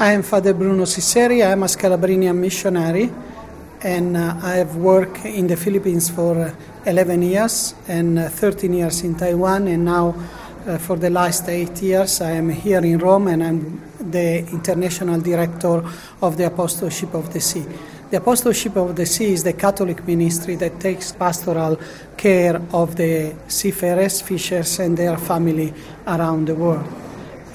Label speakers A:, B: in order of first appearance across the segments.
A: I am Father Bruno Ciceri. I am a Scalabrinian missionary, and uh, I have worked in the Philippines for uh, 11 years and uh, 13 years in Taiwan, and now uh, for the last eight years I am here in Rome, and I'm the international director of the Apostleship of the Sea. The Apostleship of the Sea is the Catholic ministry that takes pastoral care of the seafarers, fishers, and their family around the world.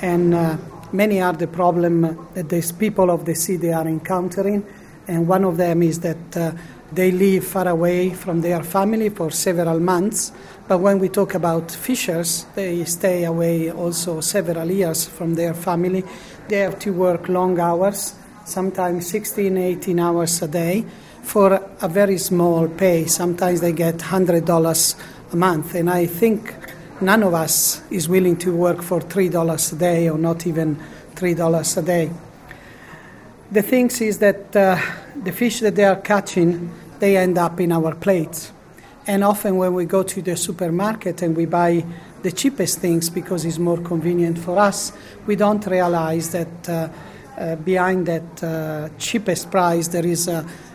A: And uh, many are the problems that these people of the sea they are encountering, and one of them is that uh, they live far away from their family for several months. But when we talk about fishers, they stay away also several years from their family. They have to work long hours, sometimes 16, 18 hours a day, for a very small pay. Sometimes they get $100 a month. And I think none of us is willing to work for $3 a day or not even $3 a day. The thing is that uh, the fish that they are catching, they end up in our plates. And often when we go to the supermarket and we buy the cheapest things because it's more convenient for us, we don't realize that uh, uh, behind that uh, cheapest price there is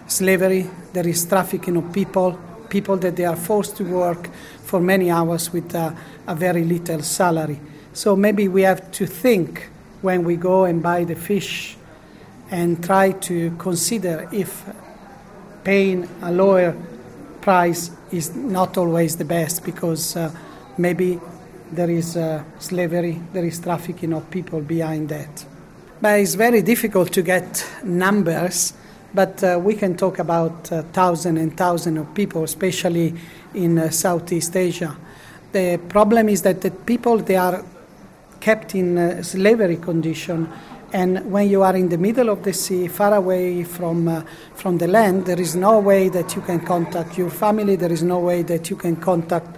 A: slavery, there is trafficking of people, people that they are forced to work for many hours with a very little salary. So maybe we have to think when we go and buy the fish and try to consider if paying a lower price is not always the best because uh, maybe there is uh, slavery, there is trafficking of people behind that. But it's very difficult to get numbers, but uh, we can talk about uh, thousands and thousands of people, especially in uh, Southeast Asia. The problem is that the people they are kept in uh, slavery condition and when you are in the middle of the sea, far away from, uh, from the land, there is no way that you can contact your family, there is no way that you can contact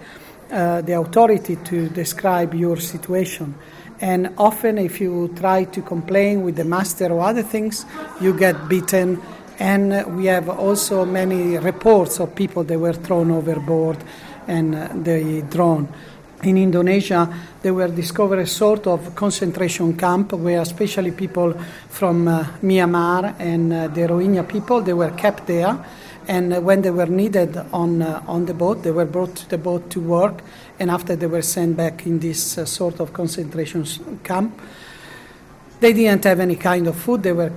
A: uh, the authority to describe your situation. And often, if you try to complain with the master or other things, you get beaten. And we have also many reports of people that were thrown overboard and uh, they drowned in Indonesia, they were discovered a sort of concentration camp where especially people from uh, Myanmar and uh, the Rohingya people, they were kept there. And uh, when they were needed on, uh, on the boat, they were brought to the boat to work. And after they were sent back in this uh, sort of concentration camp, they didn't have any kind of food. They were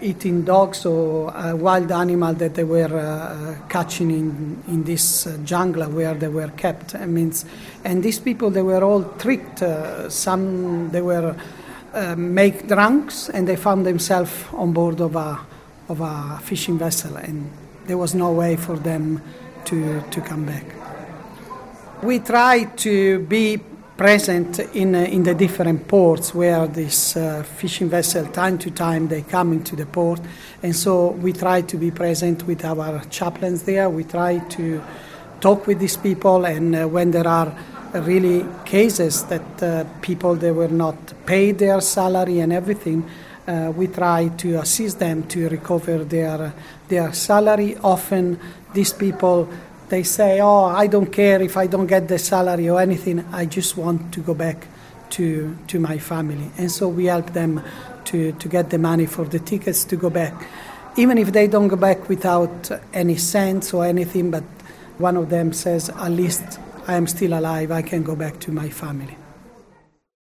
A: eating dogs or uh, wild animal that they were uh, catching in, in this jungle where they were kept. I mean, and these people, they were all tricked. some, they were make drunks and they found themselves on board of a, of a fishing vessel and there was no way for them to, to come back. We try to be present in, uh, in the different ports where this uh, fishing vessel time to time they come into the port. And so we try to be present with our chaplains there. We try to talk with these people. And uh, when there are really cases that uh, people they were not paid their salary and everything uh, we try to assist them to recover their their salary. Often these people they say, "Oh, I don't care if I don't get the salary or anything. I just want to go back to to my family." And so we help them to to get the money for the tickets to go back, even if they don't go back without any cents or anything. But one of them says, "At least I am still alive. I can go back to my family."